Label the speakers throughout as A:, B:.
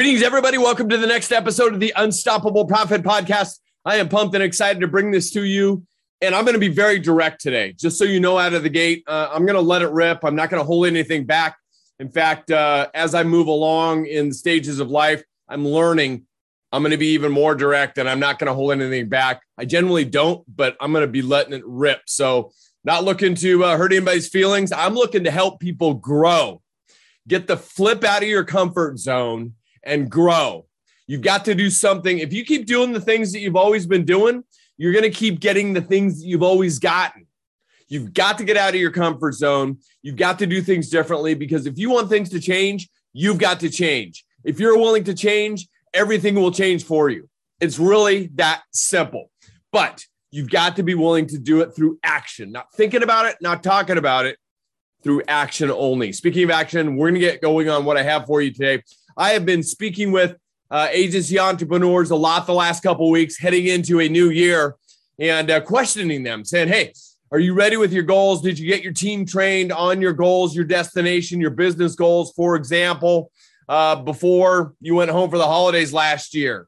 A: Greetings, everybody. Welcome to the next episode of the Unstoppable Profit Podcast. I am pumped and excited to bring this to you. And I'm going to be very direct today, just so you know out of the gate. Uh, I'm going to let it rip. I'm not going to hold anything back. In fact, uh, as I move along in stages of life, I'm learning I'm going to be even more direct and I'm not going to hold anything back. I generally don't, but I'm going to be letting it rip. So, not looking to uh, hurt anybody's feelings. I'm looking to help people grow, get the flip out of your comfort zone and grow. You've got to do something. If you keep doing the things that you've always been doing, you're going to keep getting the things that you've always gotten. You've got to get out of your comfort zone. You've got to do things differently because if you want things to change, you've got to change. If you're willing to change, everything will change for you. It's really that simple. But you've got to be willing to do it through action, not thinking about it, not talking about it, through action only. Speaking of action, we're going to get going on what I have for you today. I have been speaking with uh, agency entrepreneurs a lot the last couple weeks, heading into a new year, and uh, questioning them, saying, "Hey, are you ready with your goals? Did you get your team trained on your goals, your destination, your business goals, for example, uh, before you went home for the holidays last year?"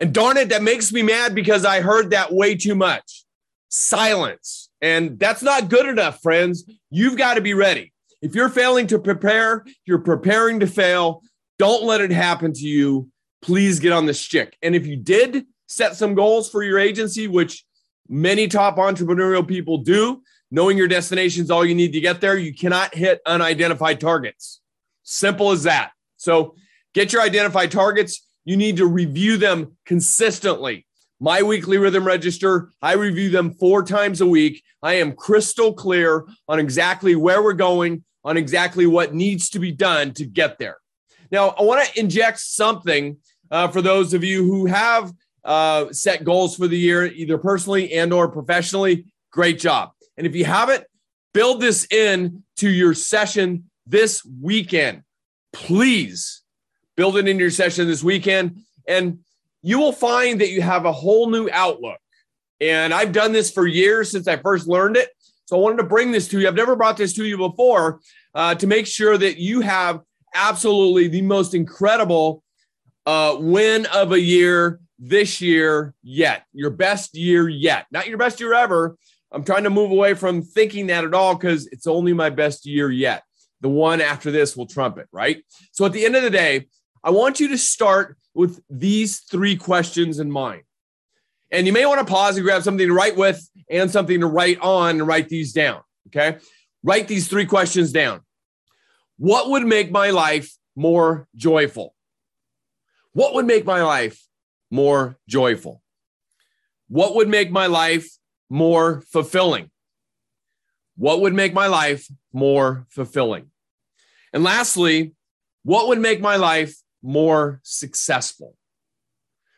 A: And darn it, that makes me mad because I heard that way too much. Silence. And that's not good enough, friends. You've got to be ready. If you're failing to prepare, you're preparing to fail. Don't let it happen to you. Please get on the stick. And if you did set some goals for your agency, which many top entrepreneurial people do, knowing your destination is all you need to get there, you cannot hit unidentified targets. Simple as that. So get your identified targets. You need to review them consistently. My weekly rhythm register, I review them four times a week. I am crystal clear on exactly where we're going, on exactly what needs to be done to get there. Now, I want to inject something uh, for those of you who have uh, set goals for the year, either personally and or professionally. Great job. And if you haven't, build this in to your session this weekend. Please build it in your session this weekend, and you will find that you have a whole new outlook. And I've done this for years since I first learned it. So I wanted to bring this to you. I've never brought this to you before uh, to make sure that you have absolutely the most incredible uh, win of a year this year yet. Your best year yet. Not your best year ever. I'm trying to move away from thinking that at all because it's only my best year yet. The one after this will trump it, right? So at the end of the day, I want you to start with these three questions in mind. And you may want to pause and grab something to write with and something to write on and write these down. Okay. Write these three questions down. What would make my life more joyful? What would make my life more joyful? What would make my life more fulfilling? What would make my life more fulfilling? And lastly, what would make my life more successful?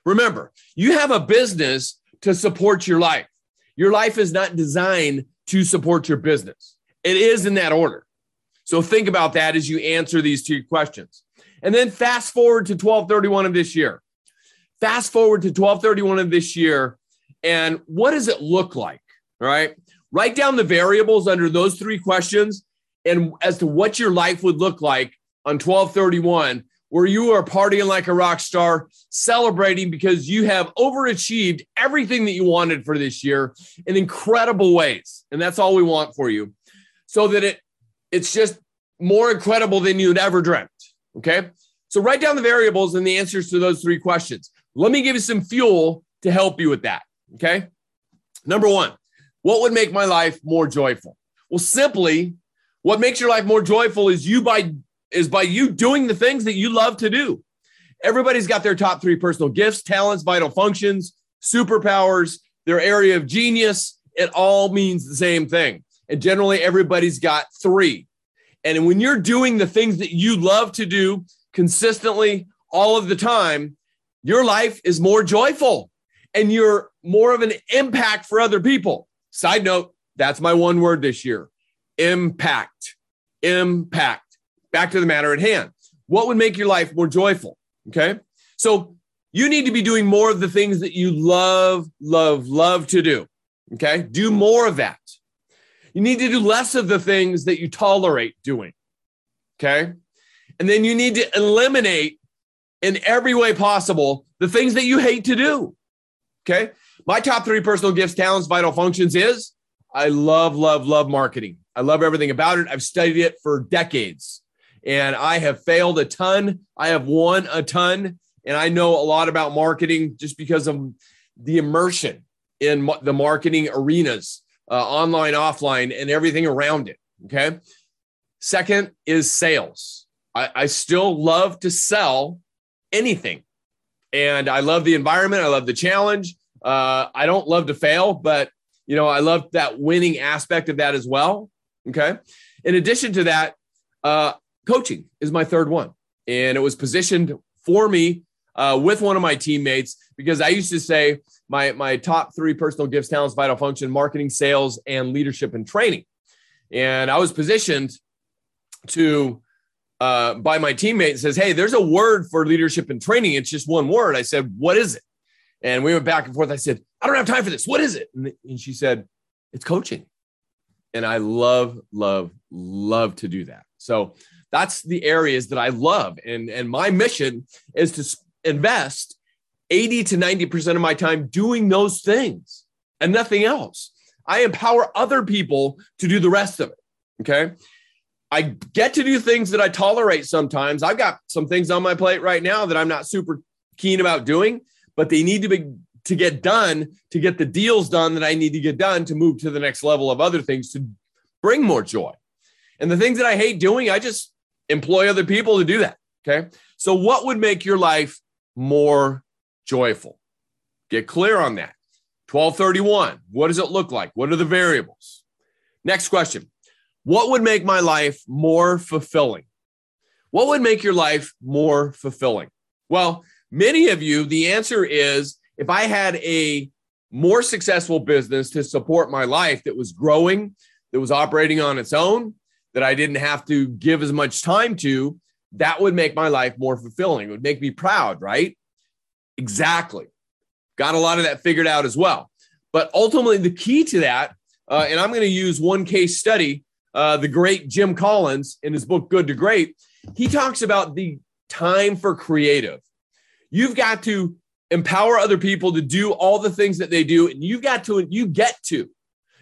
A: Remember, you have a business to support your life. Your life is not designed to support your business. It is in that order. So think about that as you answer these two questions. And then fast forward to 1231 of this year. Fast forward to 1231 of this year. And what does it look like? All right. Write down the variables under those three questions and as to what your life would look like on 1231, where you are partying like a rock star, celebrating because you have overachieved everything that you wanted for this year in incredible ways. And that's all we want for you. So that it it's just more incredible than you'd ever dreamt. Okay. So write down the variables and the answers to those three questions. Let me give you some fuel to help you with that. Okay. Number one, what would make my life more joyful? Well, simply, what makes your life more joyful is you by is by you doing the things that you love to do. Everybody's got their top three personal gifts, talents, vital functions, superpowers, their area of genius. It all means the same thing. And generally, everybody's got three. And when you're doing the things that you love to do consistently all of the time, your life is more joyful and you're more of an impact for other people. Side note, that's my one word this year impact. Impact. Back to the matter at hand. What would make your life more joyful? Okay. So you need to be doing more of the things that you love, love, love to do. Okay. Do more of that. You need to do less of the things that you tolerate doing. Okay. And then you need to eliminate in every way possible the things that you hate to do. Okay. My top three personal gifts, talents, vital functions is I love, love, love marketing. I love everything about it. I've studied it for decades and I have failed a ton. I have won a ton. And I know a lot about marketing just because of the immersion in the marketing arenas, uh, online, offline, and everything around it. Okay. Second is sales. I, I still love to sell anything. And I love the environment. I love the challenge. Uh, I don't love to fail, but you know, I love that winning aspect of that as well. Okay. In addition to that, uh, coaching is my third one. And it was positioned for me uh, with one of my teammates because I used to say my, my top three personal gifts, talents, vital function, marketing, sales, and leadership and training. And I was positioned to uh, by my teammate says, Hey, there's a word for leadership and training. It's just one word. I said, What is it? And we went back and forth. I said, I don't have time for this. What is it? And, and she said, It's coaching. And I love, love, love to do that. So that's the areas that I love. And, and my mission is to invest 80 to 90% of my time doing those things and nothing else. I empower other people to do the rest of it. Okay. I get to do things that I tolerate sometimes. I've got some things on my plate right now that I'm not super keen about doing, but they need to be to get done to get the deals done that I need to get done to move to the next level of other things to bring more joy. And the things that I hate doing, I just employ other people to do that. Okay. So, what would make your life more joyful? Get clear on that. 1231. What does it look like? What are the variables? Next question. What would make my life more fulfilling? What would make your life more fulfilling? Well, many of you, the answer is if I had a more successful business to support my life that was growing, that was operating on its own, that I didn't have to give as much time to, that would make my life more fulfilling. It would make me proud, right? Exactly. Got a lot of that figured out as well. But ultimately, the key to that, uh, and I'm going to use one case study uh, the great Jim Collins in his book Good to Great, he talks about the time for creative. You've got to empower other people to do all the things that they do, and you've got to, you get to,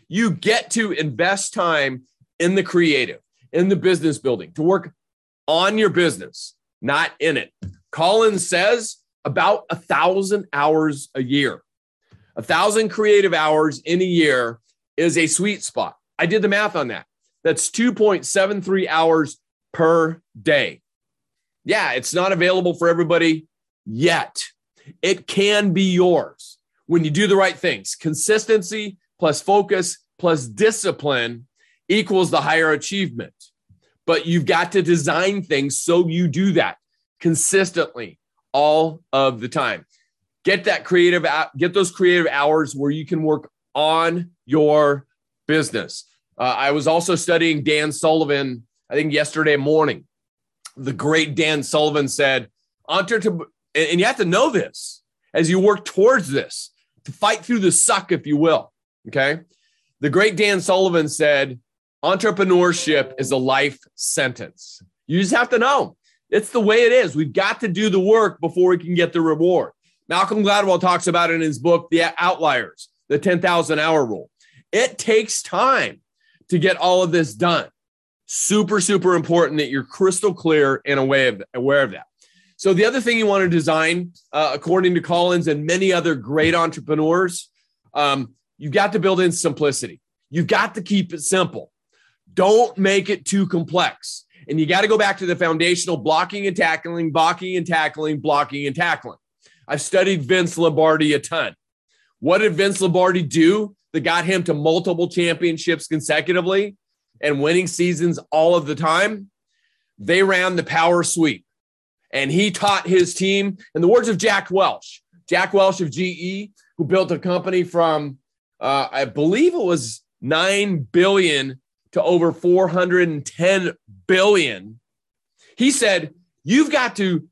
A: you get to invest time in the creative, in the business building, to work on your business, not in it. Collins says about a thousand hours a year. A thousand creative hours in a year is a sweet spot. I did the math on that. That's 2.73 hours per day. Yeah, it's not available for everybody yet. It can be yours when you do the right things. Consistency plus focus plus discipline equals the higher achievement. But you've got to design things so you do that consistently all of the time. Get that creative get those creative hours where you can work on your business. Uh, I was also studying Dan Sullivan, I think yesterday morning. The great Dan Sullivan said, to, and you have to know this as you work towards this, to fight through the suck, if you will. Okay. The great Dan Sullivan said, entrepreneurship is a life sentence. You just have to know it's the way it is. We've got to do the work before we can get the reward. Malcolm Gladwell talks about it in his book, The Outliers, the 10,000 hour rule. It takes time to get all of this done. Super, super important that you're crystal clear and aware of, aware of that. So, the other thing you want to design, uh, according to Collins and many other great entrepreneurs, um, you've got to build in simplicity. You've got to keep it simple. Don't make it too complex. And you got to go back to the foundational blocking and tackling, blocking and tackling, blocking and tackling. I've studied Vince Lombardi a ton. What did Vince Lombardi do? that got him to multiple championships consecutively and winning seasons all of the time, they ran the power sweep. And he taught his team, in the words of Jack Welch, Jack Welch of GE, who built a company from, uh, I believe it was 9 billion to over 410 billion. He said, You've got to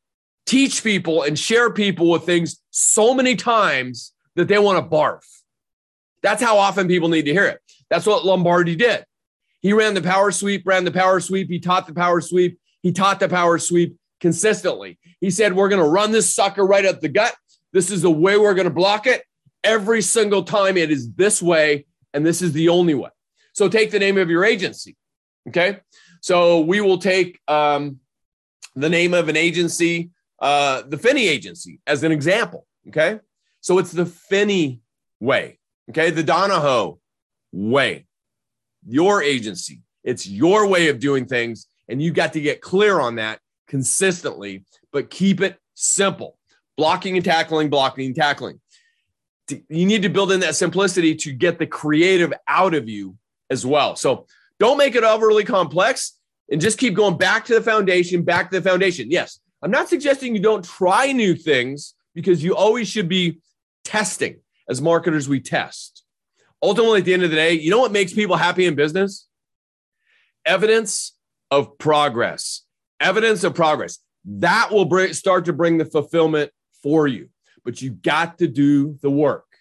A: teach people and share people with things so many times that they want to barf. That's how often people need to hear it. That's what Lombardi did. He ran the power sweep, ran the power sweep. He taught the power sweep. He taught the power sweep consistently. He said, We're going to run this sucker right up the gut. This is the way we're going to block it. Every single time it is this way, and this is the only way. So take the name of your agency. Okay. So we will take um, the name of an agency, uh, the Finney agency, as an example. Okay. So it's the Finney way. Okay. The Donahoe way. Your agency. It's your way of doing things. And you got to get clear on that consistently, but keep it simple. Blocking and tackling, blocking and tackling. You need to build in that simplicity to get the creative out of you as well. So don't make it overly complex and just keep going back to the foundation, back to the foundation. Yes, I'm not suggesting you don't try new things because you always should be testing. As marketers, we test. Ultimately, at the end of the day, you know what makes people happy in business? Evidence of progress. Evidence of progress. That will start to bring the fulfillment for you, but you got to do the work.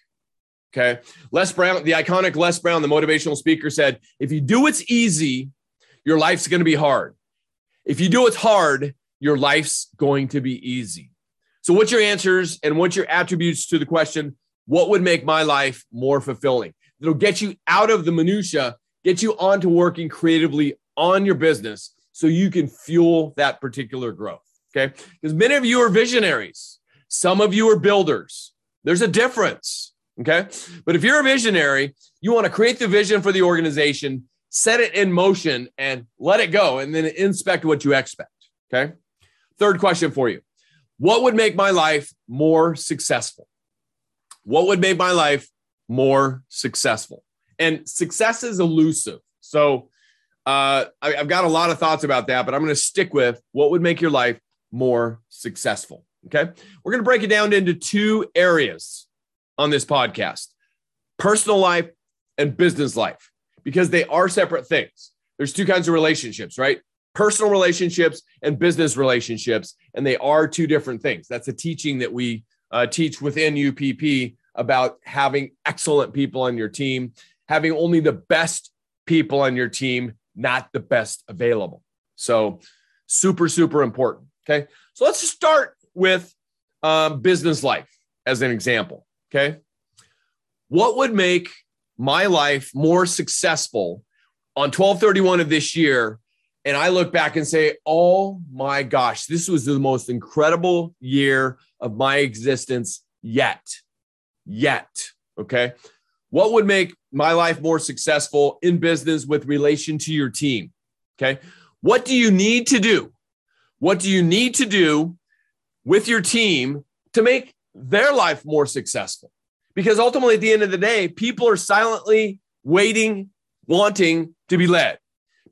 A: Okay. Les Brown, the iconic Les Brown, the motivational speaker said, if you do what's easy, your life's going to be hard. If you do what's hard, your life's going to be easy. So, what's your answers and what's your attributes to the question, what would make my life more fulfilling? It'll get you out of the minutia, get you onto working creatively on your business so you can fuel that particular growth. Okay. Because many of you are visionaries, some of you are builders. There's a difference. Okay. But if you're a visionary, you want to create the vision for the organization, set it in motion, and let it go, and then inspect what you expect. Okay. Third question for you What would make my life more successful? What would make my life more successful? And success is elusive. So uh, I, I've got a lot of thoughts about that, but I'm going to stick with what would make your life more successful. Okay. We're going to break it down into two areas on this podcast personal life and business life, because they are separate things. There's two kinds of relationships, right? Personal relationships and business relationships, and they are two different things. That's a teaching that we uh, teach within UPP about having excellent people on your team, having only the best people on your team, not the best available. So, super, super important. Okay. So, let's start with um, business life as an example. Okay. What would make my life more successful on 1231 of this year? And I look back and say, oh my gosh, this was the most incredible year of my existence yet. Yet. Okay. What would make my life more successful in business with relation to your team? Okay. What do you need to do? What do you need to do with your team to make their life more successful. Because ultimately, at the end of the day, people are silently waiting, wanting to be led.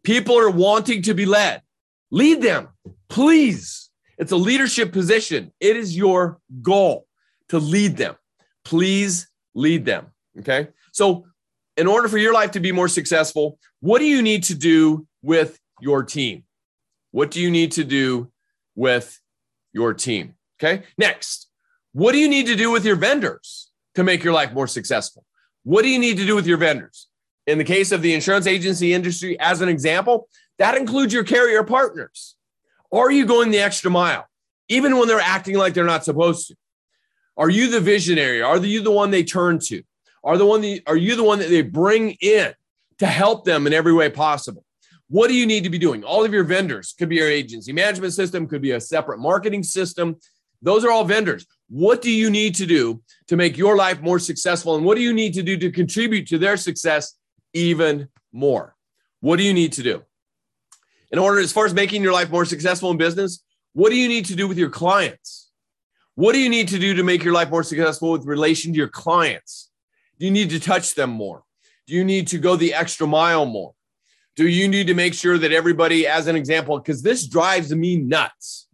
A: People are wanting to be led. Lead them, please. It's a leadership position. It is your goal to lead them. Please lead them. Okay. So, in order for your life to be more successful, what do you need to do with your team? What do you need to do with your team? Okay. Next, what do you need to do with your vendors to make your life more successful? What do you need to do with your vendors? In the case of the insurance agency industry, as an example, that includes your carrier partners. Are you going the extra mile, even when they're acting like they're not supposed to? Are you the visionary? Are you the one they turn to? Are the one are you the one that they bring in to help them in every way possible? What do you need to be doing? All of your vendors could be your agency management system, could be a separate marketing system, those are all vendors. What do you need to do to make your life more successful? And what do you need to do to contribute to their success even more? What do you need to do? In order, as far as making your life more successful in business, what do you need to do with your clients? What do you need to do to make your life more successful with relation to your clients? Do you need to touch them more? Do you need to go the extra mile more? Do you need to make sure that everybody, as an example, because this drives me nuts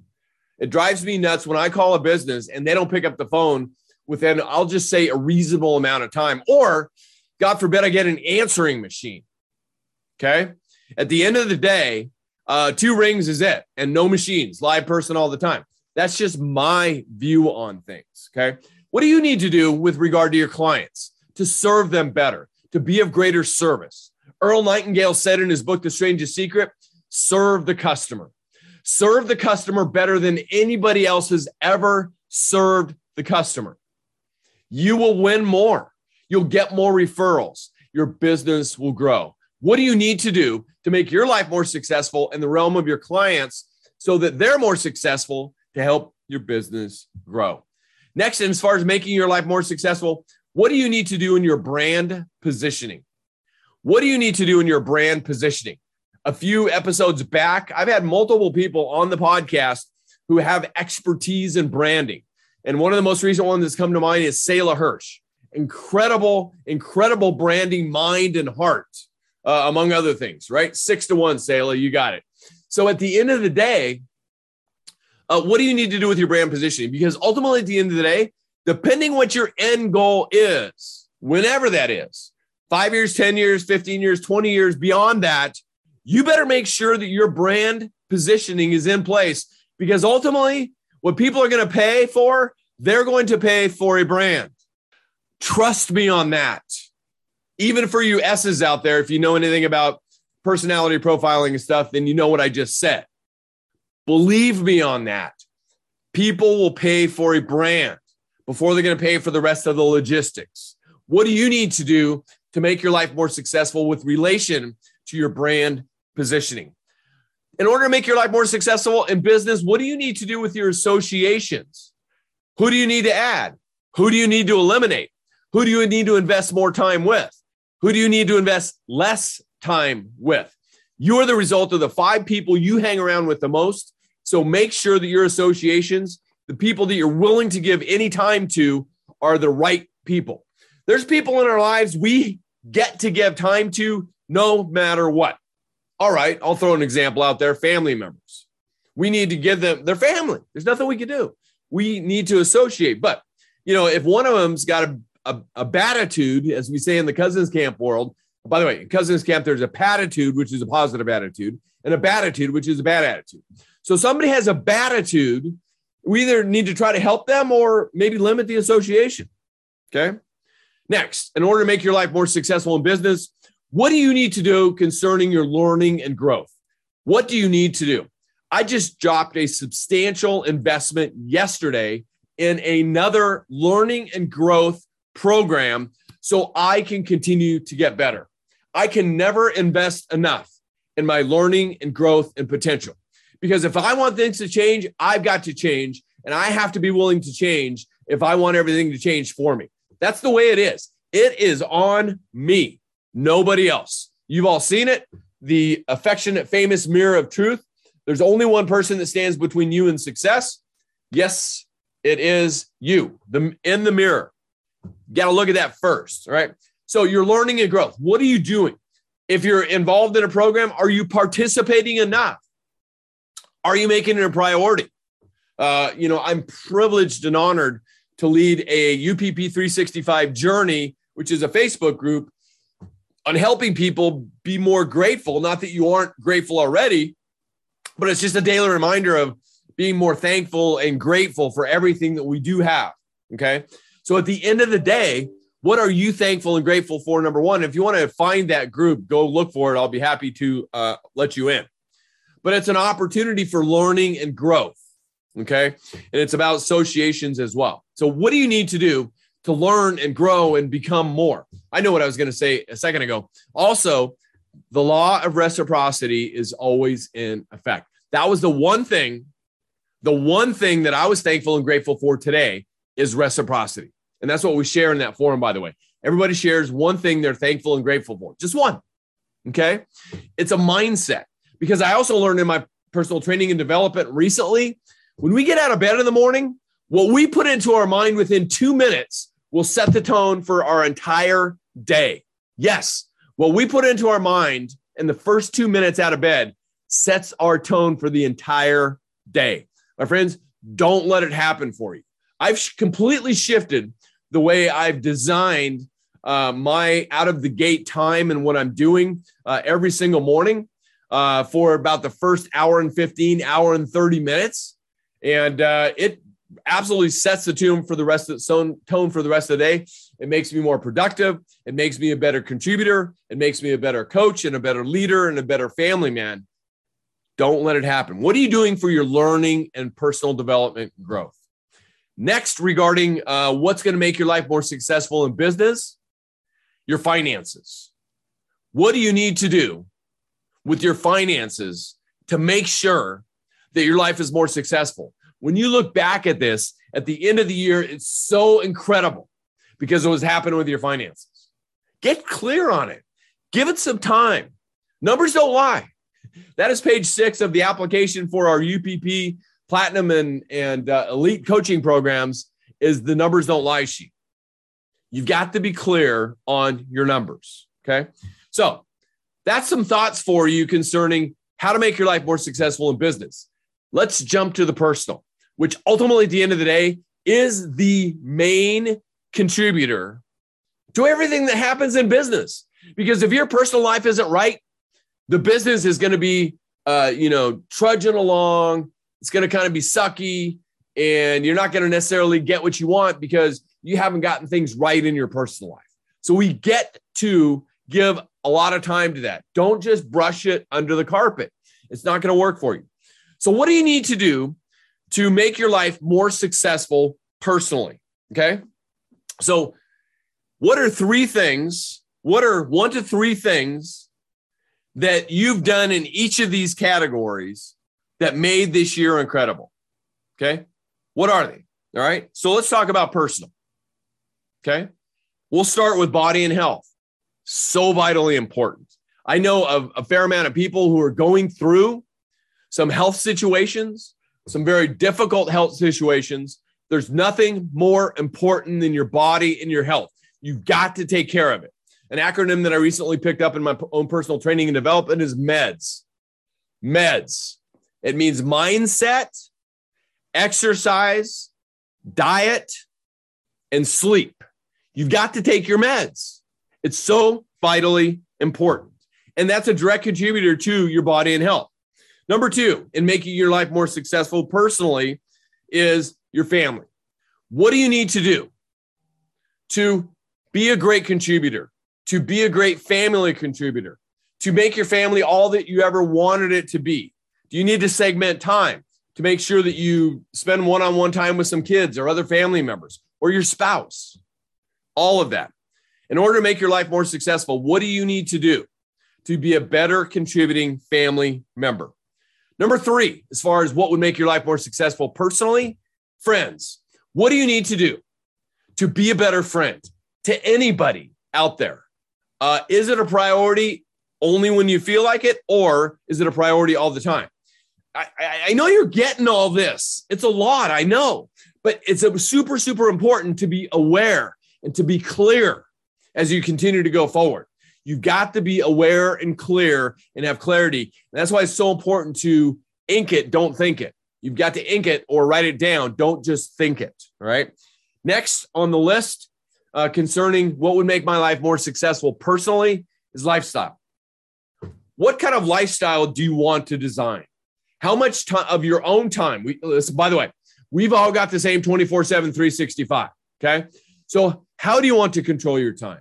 A: It drives me nuts when I call a business and they don't pick up the phone within, I'll just say, a reasonable amount of time. Or, God forbid, I get an answering machine. Okay. At the end of the day, uh, two rings is it, and no machines, live person all the time. That's just my view on things. Okay. What do you need to do with regard to your clients to serve them better, to be of greater service? Earl Nightingale said in his book, The Strangest Secret serve the customer. Serve the customer better than anybody else has ever served the customer. You will win more. You'll get more referrals. Your business will grow. What do you need to do to make your life more successful in the realm of your clients so that they're more successful to help your business grow? Next, as far as making your life more successful, what do you need to do in your brand positioning? What do you need to do in your brand positioning? A few episodes back, I've had multiple people on the podcast who have expertise in branding. And one of the most recent ones that's come to mind is Selah Hirsch. Incredible, incredible branding mind and heart, uh, among other things, right? Six to one, Selah, you got it. So at the end of the day, uh, what do you need to do with your brand positioning? Because ultimately, at the end of the day, depending what your end goal is, whenever that is, five years, 10 years, 15 years, 20 years, beyond that, you better make sure that your brand positioning is in place because ultimately, what people are going to pay for, they're going to pay for a brand. Trust me on that. Even for you S's out there, if you know anything about personality profiling and stuff, then you know what I just said. Believe me on that. People will pay for a brand before they're going to pay for the rest of the logistics. What do you need to do to make your life more successful with relation to your brand positioning? In order to make your life more successful in business, what do you need to do with your associations? Who do you need to add? Who do you need to eliminate? Who do you need to invest more time with? Who do you need to invest less time with? You're the result of the five people you hang around with the most so make sure that your associations, the people that you're willing to give any time to, are the right people. There's people in our lives we get to give time to no matter what. All right, I'll throw an example out there family members. We need to give them their family. There's nothing we can do. We need to associate. But, you know, if one of them's got a, a, a bad attitude, as we say in the cousins camp world, by the way, in cousins camp, there's a patitude, which is a positive attitude, and a bad attitude, which is a bad attitude. So somebody has a bad attitude, we either need to try to help them or maybe limit the association. Okay. Next, in order to make your life more successful in business, what do you need to do concerning your learning and growth? What do you need to do? I just dropped a substantial investment yesterday in another learning and growth program so I can continue to get better. I can never invest enough in my learning and growth and potential. Because if I want things to change, I've got to change and I have to be willing to change if I want everything to change for me. That's the way it is. It is on me, nobody else. You've all seen it. The affectionate, famous mirror of truth. There's only one person that stands between you and success. Yes, it is you, the in the mirror. Got to look at that first, right? So you're learning and growth. What are you doing? If you're involved in a program, are you participating enough? Are you making it a priority? Uh, you know, I'm privileged and honored to lead a UPP 365 journey, which is a Facebook group on helping people be more grateful. Not that you aren't grateful already, but it's just a daily reminder of being more thankful and grateful for everything that we do have. Okay. So at the end of the day, what are you thankful and grateful for? Number one, if you want to find that group, go look for it. I'll be happy to uh, let you in but it's an opportunity for learning and growth. Okay. And it's about associations as well. So, what do you need to do to learn and grow and become more? I know what I was going to say a second ago. Also, the law of reciprocity is always in effect. That was the one thing, the one thing that I was thankful and grateful for today is reciprocity. And that's what we share in that forum, by the way. Everybody shares one thing they're thankful and grateful for, just one. Okay. It's a mindset because I also learned in my personal training and development recently when we get out of bed in the morning, what we put into our mind within two minutes will set the tone for our entire day. Yes, what we put into our mind in the first two minutes out of bed sets our tone for the entire day. My friends, don't let it happen for you. I've completely shifted the way I've designed uh, my out of the gate time and what I'm doing uh, every single morning uh, for about the first hour and 15, hour and 30 minutes. And uh, it absolutely sets the tune for the rest of the tone for the rest of the day. It makes me more productive. It makes me a better contributor. It makes me a better coach and a better leader and a better family man. Don't let it happen. What are you doing for your learning and personal development growth? Next, regarding uh, what's going to make your life more successful in business, your finances. What do you need to do with your finances to make sure that your life is more successful? When you look back at this at the end of the year, it's so incredible because it was happening with your finances. Get clear on it, give it some time. Numbers don't lie. That is page six of the application for our UPP platinum and, and uh, elite coaching programs is the numbers don't lie sheet. You've got to be clear on your numbers. Okay. So that's some thoughts for you concerning how to make your life more successful in business. Let's jump to the personal, which ultimately at the end of the day is the main contributor to everything that happens in business. Because if your personal life isn't right, the business is going to be, uh, you know, trudging along. It's going to kind of be sucky, and you're not going to necessarily get what you want because you haven't gotten things right in your personal life. So we get to give a lot of time to that. Don't just brush it under the carpet. It's not going to work for you. So, what do you need to do to make your life more successful personally? Okay. So, what are three things? What are one to three things that you've done in each of these categories that made this year incredible? Okay. What are they? All right. So let's talk about personal. Okay. We'll start with body and health. So vitally important. I know of a fair amount of people who are going through some health situations, some very difficult health situations. There's nothing more important than your body and your health. You've got to take care of it. An acronym that I recently picked up in my own personal training and development is MEDS. MEDS. It means mindset, exercise, diet, and sleep. You've got to take your meds. It's so vitally important. And that's a direct contributor to your body and health. Number two, in making your life more successful personally, is your family. What do you need to do to be a great contributor, to be a great family contributor, to make your family all that you ever wanted it to be? Do you need to segment time to make sure that you spend one on one time with some kids or other family members or your spouse? All of that. In order to make your life more successful, what do you need to do to be a better contributing family member? Number three, as far as what would make your life more successful personally, friends. What do you need to do to be a better friend to anybody out there? Uh, is it a priority only when you feel like it, or is it a priority all the time? I, I, I know you're getting all this. It's a lot, I know, but it's a super, super important to be aware and to be clear as you continue to go forward. You've got to be aware and clear and have clarity. And that's why it's so important to ink it, don't think it. You've got to ink it or write it down. Don't just think it. All right. Next on the list uh, concerning what would make my life more successful personally is lifestyle. What kind of lifestyle do you want to design? How much time of your own time? We, listen, by the way, we've all got the same 24 7, 365. Okay. So, how do you want to control your time?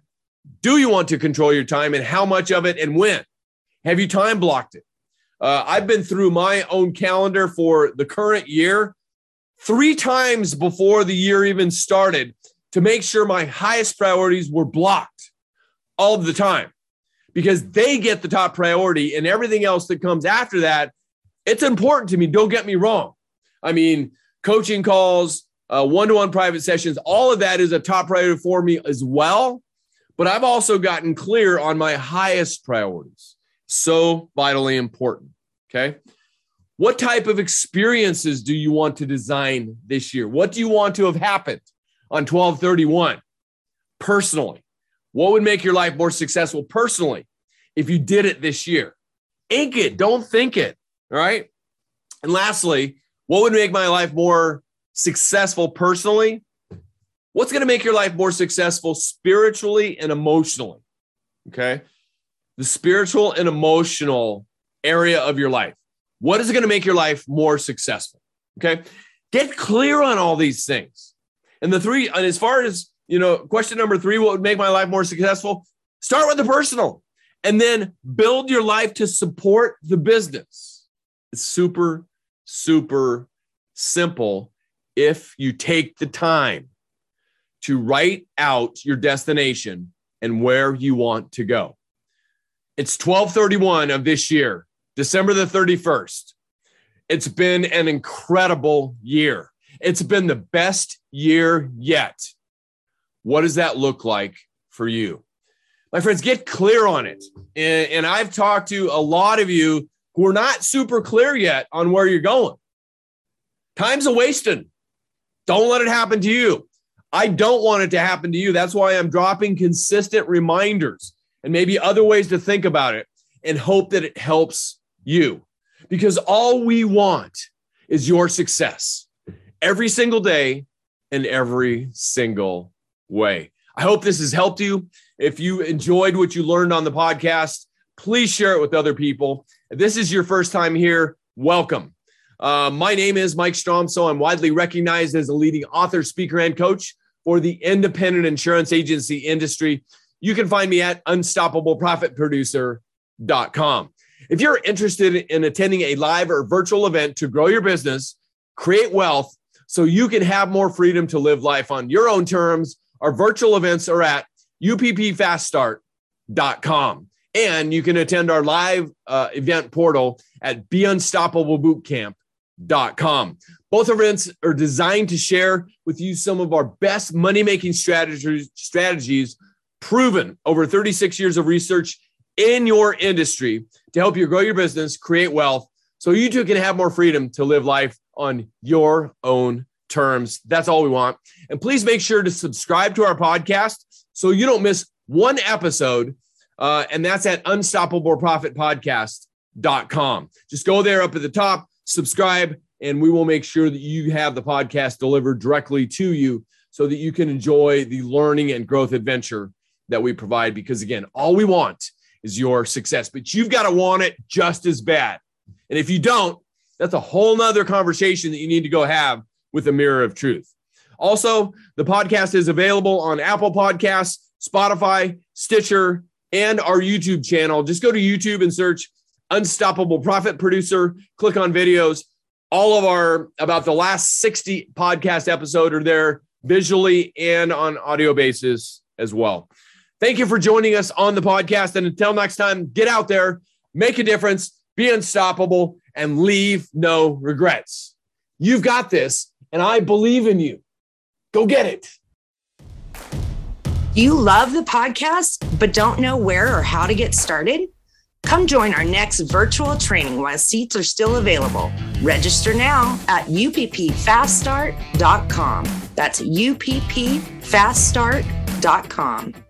A: Do you want to control your time and how much of it and when? Have you time blocked it? Uh, I've been through my own calendar for the current year three times before the year even started to make sure my highest priorities were blocked all the time because they get the top priority and everything else that comes after that it's important to me don't get me wrong i mean coaching calls uh, one-to-one private sessions all of that is a top priority for me as well but i've also gotten clear on my highest priorities so vitally important okay what type of experiences do you want to design this year what do you want to have happened on 1231 personally? What would make your life more successful personally if you did it this year? Ink it, don't think it. All right. And lastly, What would make my life more successful personally? What's going to make your life more successful spiritually and emotionally? Okay. The spiritual and emotional area of your life. What is going to make your life more successful? Okay. Get clear on all these things. And the three, and as far as, you know, question number three, what would make my life more successful? Start with the personal and then build your life to support the business. It's super, super simple if you take the time to write out your destination and where you want to go. It's 1231 of this year, December the 31st. It's been an incredible year. It's been the best year yet. What does that look like for you? My friends, get clear on it. And, I've talked to a lot of you who are not super clear yet on where you're going. Time's a wasting. Don't let it happen to you. I don't want it to happen to you. That's why I'm dropping consistent reminders and maybe other ways to think about it and hope that it helps you. Because all we want is your success every single day and every single way. I hope this has helped you. If you enjoyed what you learned on the podcast, please share it with other people. If this is your first time here, welcome. Uh, my name is Mike So I'm widely recognized as a leading author, speaker, and coach for the independent insurance agency industry. You can find me at unstoppableprofitproducer.com. If you're interested in attending a live or virtual event to grow your business, create wealth, so you can have more freedom to live life on your own terms, our virtual events are at uppfaststart.com. And you can attend our live uh, event portal at beunstoppablebootcamp.com. Both events are designed to share with you some of our best money making strategies, strategies proven over 36 years of research in your industry to help you grow your business, create wealth, so you too can have more freedom to live life on your own terms. That's all we want. And please make sure to subscribe to our podcast so you don't miss one episode. Uh, and that's at unstoppableprofitpodcast.com. Just go there up at the top, subscribe, and we will make sure that you have the podcast delivered directly to you so that you can enjoy the learning and growth adventure that we provide. Because again, all we want is your success, but you've got to want it just as bad. And if you don't, that's a whole nother conversation that you need to go have with a mirror of truth. Also, the podcast is available on Apple Podcasts, Spotify, Stitcher, and our YouTube channel. Just go to YouTube and search Unstoppable Profit Producer, click on videos. All of our about the last 60 podcast episode are there visually and on audio basis as well. Thank you for joining us on the podcast. And until next time, get out there, make a difference, be unstoppable, and leave no regrets. You've got this, and I believe in you. Go get it.
B: You love the podcast, but don't know where or how to get started? Come join our next virtual training while seats are still available. Register now at uppfaststart.com. That's uppfaststart.com.